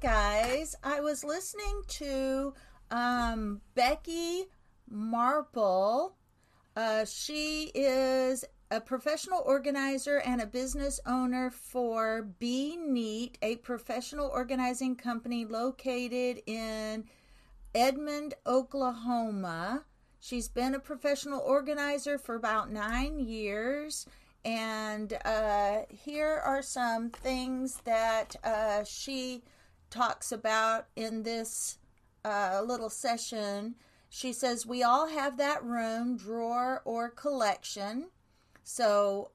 guys. I was listening to um, Becky Marple. Uh, she is a professional organizer and a business owner for Bee Neat, a professional organizing company located in Edmond, Oklahoma. She's been a professional organizer for about nine years. And uh, here are some things that uh, she talks about in this uh, little session. She says, We all have that room, drawer, or collection. So,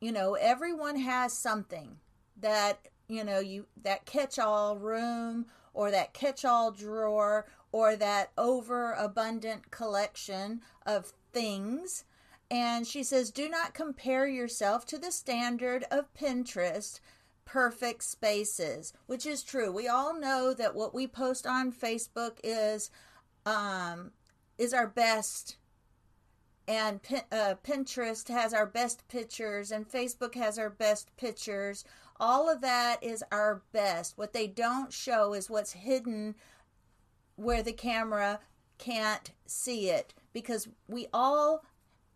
you know, everyone has something that, you know, you that catch all room or that catch all drawer or that overabundant collection of things and she says, do not compare yourself to the standard of Pinterest perfect spaces, which is true. We all know that what we post on Facebook is um, is our best, and uh, Pinterest has our best pictures, and Facebook has our best pictures. All of that is our best. What they don't show is what's hidden where the camera can't see it because we all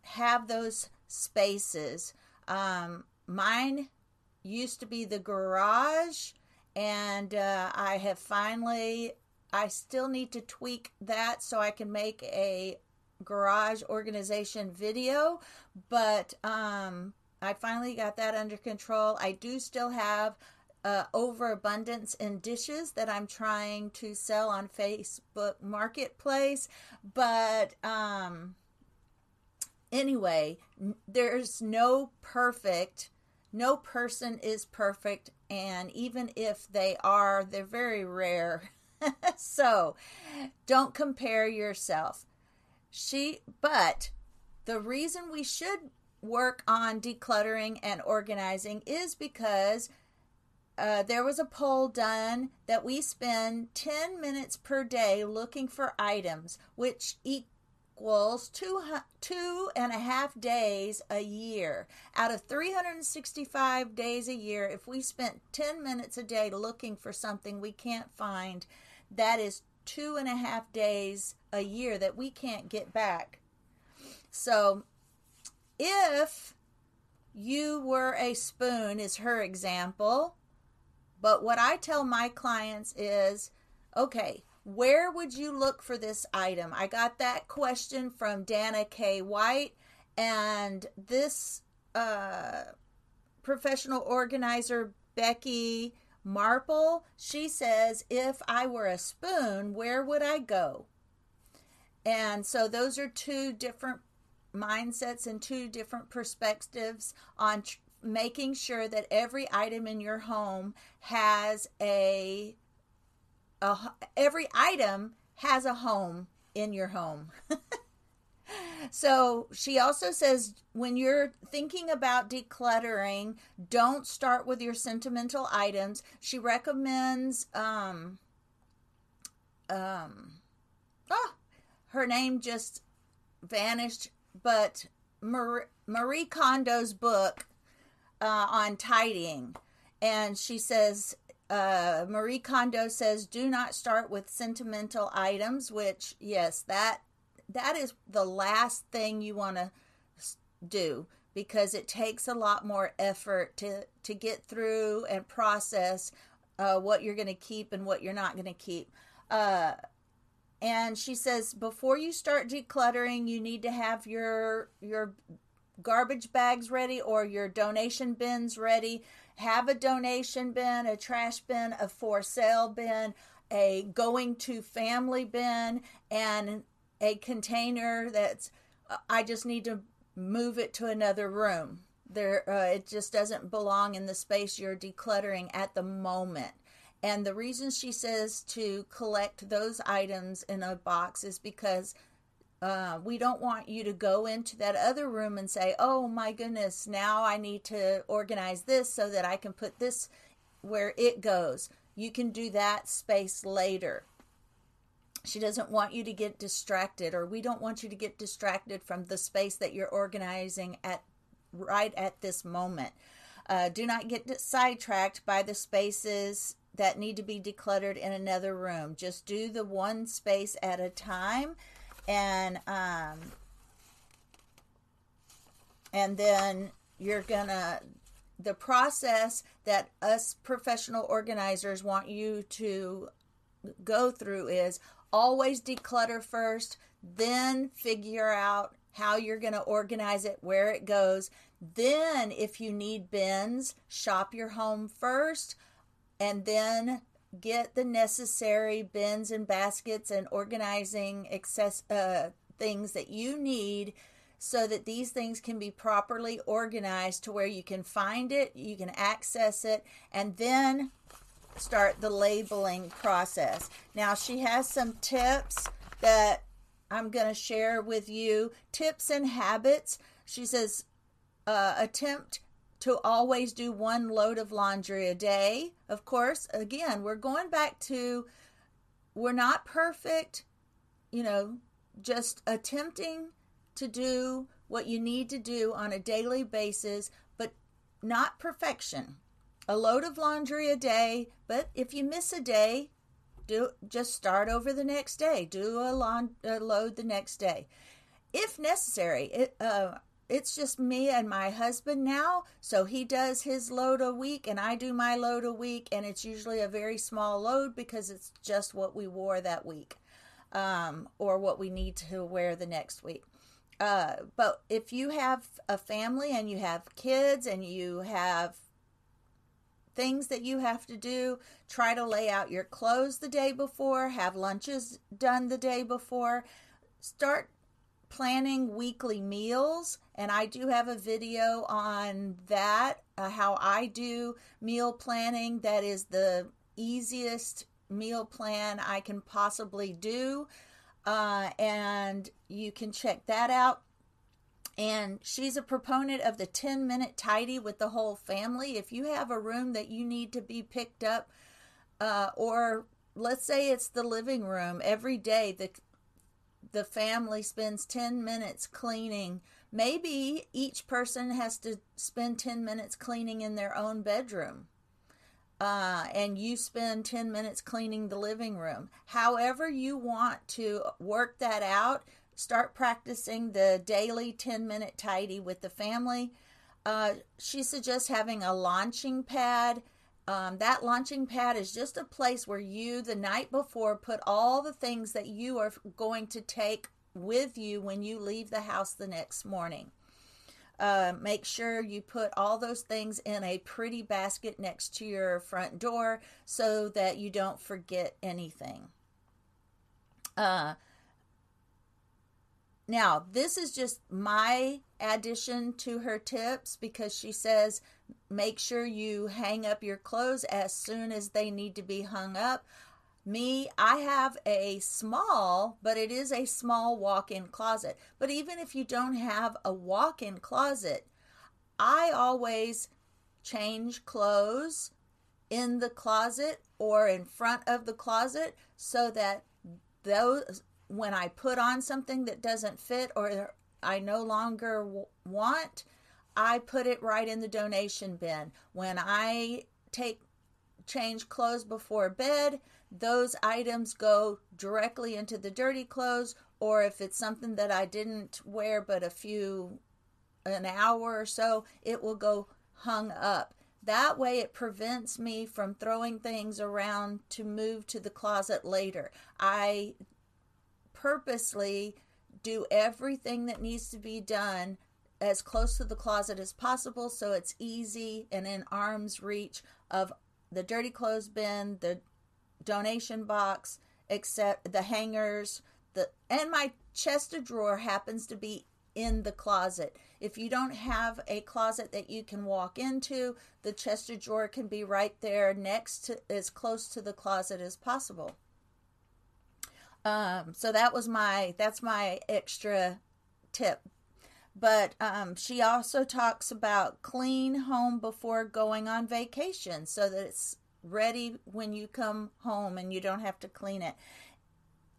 have those spaces. Um, mine used to be the garage, and uh, I have finally, I still need to tweak that so I can make a garage organization video, but um, I finally got that under control. I do still have uh, overabundance in dishes that I'm trying to sell on Facebook Marketplace, but um, anyway, there's no perfect, no person is perfect, and even if they are, they're very rare. so don't compare yourself. She, but the reason we should work on decluttering and organizing is because uh, there was a poll done that we spend 10 minutes per day looking for items, which e- equals two, two and a half days a year. Out of 365 days a year, if we spent 10 minutes a day looking for something we can't find, that is two and a half days a year that we can't get back. So if you were a spoon, is her example. But what I tell my clients is okay, where would you look for this item? I got that question from Dana K. White, and this uh, professional organizer, Becky Marple, she says, If I were a spoon, where would I go? And so those are two different mindsets and two different perspectives on tr- making sure that every item in your home has a a, every item has a home in your home. so she also says when you're thinking about decluttering, don't start with your sentimental items. She recommends um um oh, her name just vanished, but Marie, Marie Kondo's book uh, on tidying. And she says uh, Marie Kondo says, "Do not start with sentimental items." Which, yes, that that is the last thing you want to do because it takes a lot more effort to to get through and process uh, what you're going to keep and what you're not going to keep. Uh, and she says before you start decluttering, you need to have your your garbage bags ready or your donation bins ready have a donation bin, a trash bin, a for sale bin, a going to family bin, and a container that's uh, I just need to move it to another room. There, uh, it just doesn't belong in the space you're decluttering at the moment. And the reason she says to collect those items in a box is because uh, we don't want you to go into that other room and say, oh my goodness, now I need to organize this so that I can put this where it goes. You can do that space later. She doesn't want you to get distracted, or we don't want you to get distracted from the space that you're organizing at right at this moment. Uh, do not get sidetracked by the spaces that need to be decluttered in another room. Just do the one space at a time, and um, and then you're gonna the process that us professional organizers want you to go through is always declutter first, then figure out how you're going to organize it, where it goes. Then, if you need bins, shop your home first and then get the necessary bins and baskets and organizing access uh, things that you need so that these things can be properly organized to where you can find it, you can access it, and then start the labeling process. Now, she has some tips that I'm going to share with you tips and habits. She says, uh, attempt to always do one load of laundry a day. Of course, again, we're going back to we're not perfect, you know, just attempting to do what you need to do on a daily basis, but not perfection. A load of laundry a day, but if you miss a day, do just start over the next day. Do a, lawn, a load the next day, if necessary. It, uh, it's just me and my husband now. So he does his load a week and I do my load a week. And it's usually a very small load because it's just what we wore that week um, or what we need to wear the next week. Uh, but if you have a family and you have kids and you have things that you have to do, try to lay out your clothes the day before, have lunches done the day before. Start planning weekly meals and i do have a video on that uh, how i do meal planning that is the easiest meal plan i can possibly do uh, and you can check that out. And she's a proponent of the 10 minute tidy with the whole family. If you have a room that you need to be picked up uh, or let's say it's the living room every day the the family spends 10 minutes cleaning. Maybe each person has to spend 10 minutes cleaning in their own bedroom. Uh, and you spend 10 minutes cleaning the living room. However, you want to work that out, start practicing the daily 10 minute tidy with the family. Uh, she suggests having a launching pad um, that launching pad is just a place where you, the night before, put all the things that you are going to take with you when you leave the house the next morning. Uh, make sure you put all those things in a pretty basket next to your front door so that you don't forget anything. Uh, now, this is just my addition to her tips because she says make sure you hang up your clothes as soon as they need to be hung up. Me, I have a small, but it is a small walk in closet. But even if you don't have a walk in closet, I always change clothes in the closet or in front of the closet so that those when I put on something that doesn't fit or I no longer w- want, I put it right in the donation bin. When I take change clothes before bed, those items go directly into the dirty clothes or if it's something that I didn't wear but a few an hour or so, it will go hung up. That way, it prevents me from throwing things around to move to the closet later. I purposely do everything that needs to be done as close to the closet as possible so it's easy and in arm's reach of the dirty clothes bin, the donation box, except the hangers, the and my chest of drawer happens to be in the closet. If you don't have a closet that you can walk into, the chest of drawer can be right there next to as close to the closet as possible. Um, so that was my that's my extra tip. But um, she also talks about clean home before going on vacation so that it's ready when you come home and you don't have to clean it.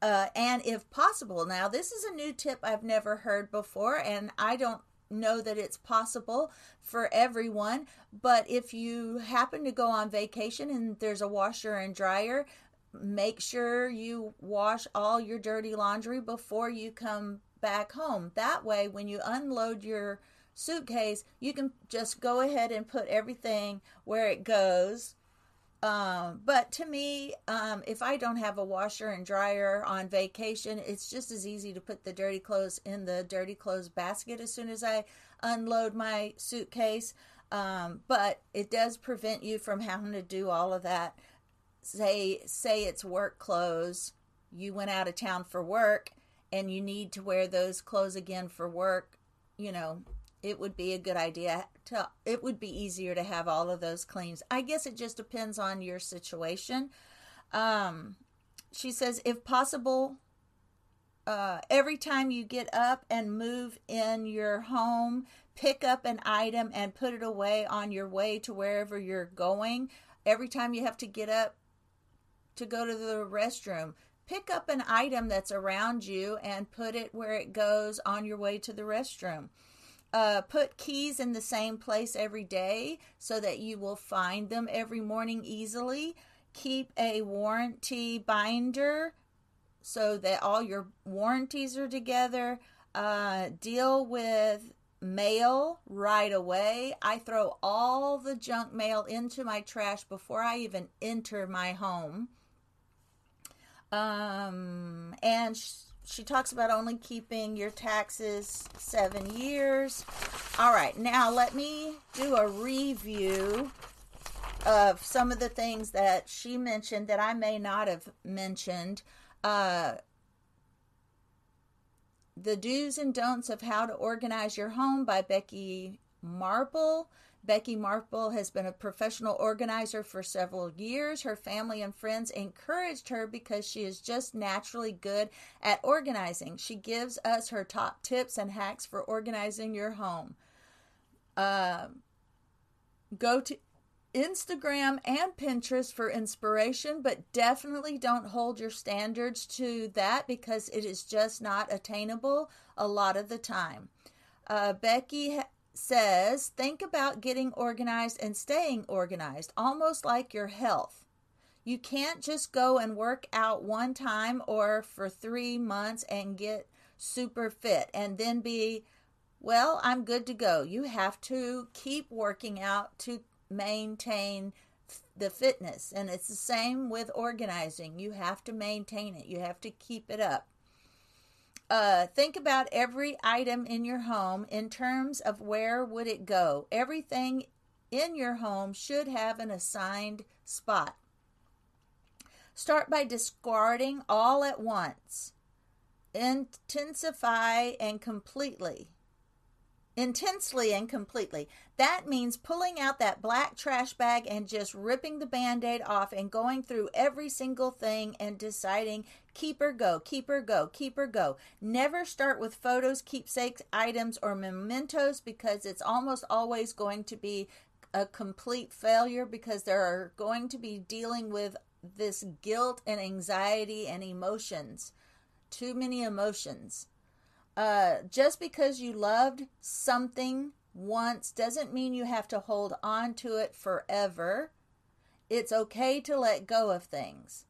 Uh, and if possible, now this is a new tip I've never heard before, and I don't know that it's possible for everyone, but if you happen to go on vacation and there's a washer and dryer, make sure you wash all your dirty laundry before you come back home. That way, when you unload your suitcase, you can just go ahead and put everything where it goes. Um, but to me, um, if I don't have a washer and dryer on vacation, it's just as easy to put the dirty clothes in the dirty clothes basket as soon as I unload my suitcase. Um, but it does prevent you from having to do all of that. Say, say it's work clothes. You went out of town for work and you need to wear those clothes again for work. You know, it would be a good idea to it would be easier to have all of those cleans i guess it just depends on your situation um, she says if possible uh, every time you get up and move in your home pick up an item and put it away on your way to wherever you're going every time you have to get up to go to the restroom pick up an item that's around you and put it where it goes on your way to the restroom uh, put keys in the same place every day so that you will find them every morning easily. Keep a warranty binder so that all your warranties are together. Uh, deal with mail right away. I throw all the junk mail into my trash before I even enter my home. Um, and she talks about only keeping your taxes seven years. All right, now let me do a review of some of the things that she mentioned that I may not have mentioned. Uh, the Do's and Don'ts of How to Organize Your Home by Becky Marple. Becky Marple has been a professional organizer for several years. Her family and friends encouraged her because she is just naturally good at organizing. She gives us her top tips and hacks for organizing your home. Uh, go to Instagram and Pinterest for inspiration, but definitely don't hold your standards to that because it is just not attainable a lot of the time. Uh, Becky says think about getting organized and staying organized, almost like your health. You can't just go and work out one time or for three months and get super fit and then be, well, I'm good to go. You have to keep working out to maintain the fitness. And it's the same with organizing. You have to maintain it, you have to keep it up. Uh, think about every item in your home in terms of where would it go. Everything in your home should have an assigned spot. Start by discarding all at once. Intensify and completely intensely and completely. That means pulling out that black trash bag and just ripping the band aid off and going through every single thing and deciding keep or go, keep or go, keep or go. Never start with photos, keepsakes, items, or mementos because it's almost always going to be a complete failure because there are going to be dealing with this guilt and anxiety and emotions. Too many emotions. Uh, just because you loved something once doesn't mean you have to hold on to it forever. It's okay to let go of things.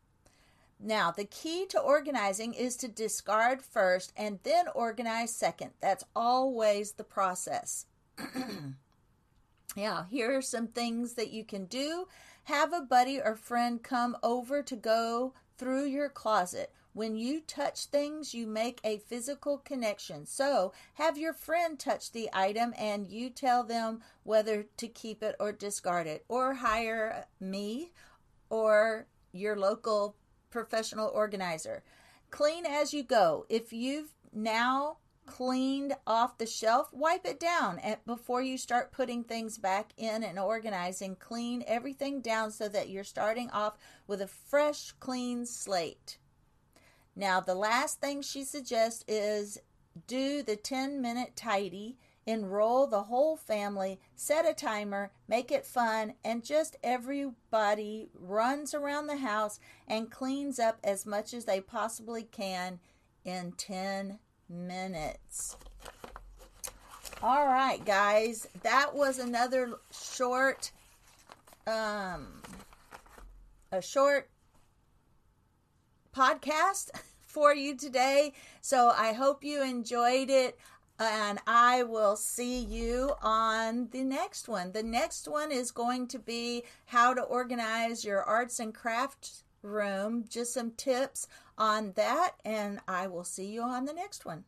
Now, the key to organizing is to discard first and then organize second. That's always the process. yeah, here are some things that you can do. Have a buddy or friend come over to go through your closet. When you touch things, you make a physical connection. So, have your friend touch the item and you tell them whether to keep it or discard it, or hire me or your local professional organizer. Clean as you go. If you've now cleaned off the shelf, wipe it down before you start putting things back in and organizing. Clean everything down so that you're starting off with a fresh, clean slate. Now, the last thing she suggests is do the 10 minute tidy, enroll the whole family, set a timer, make it fun, and just everybody runs around the house and cleans up as much as they possibly can in 10 minutes. All right, guys, that was another short, um, a short podcast for you today. So I hope you enjoyed it. And I will see you on the next one. The next one is going to be how to organize your arts and crafts room. Just some tips on that. And I will see you on the next one.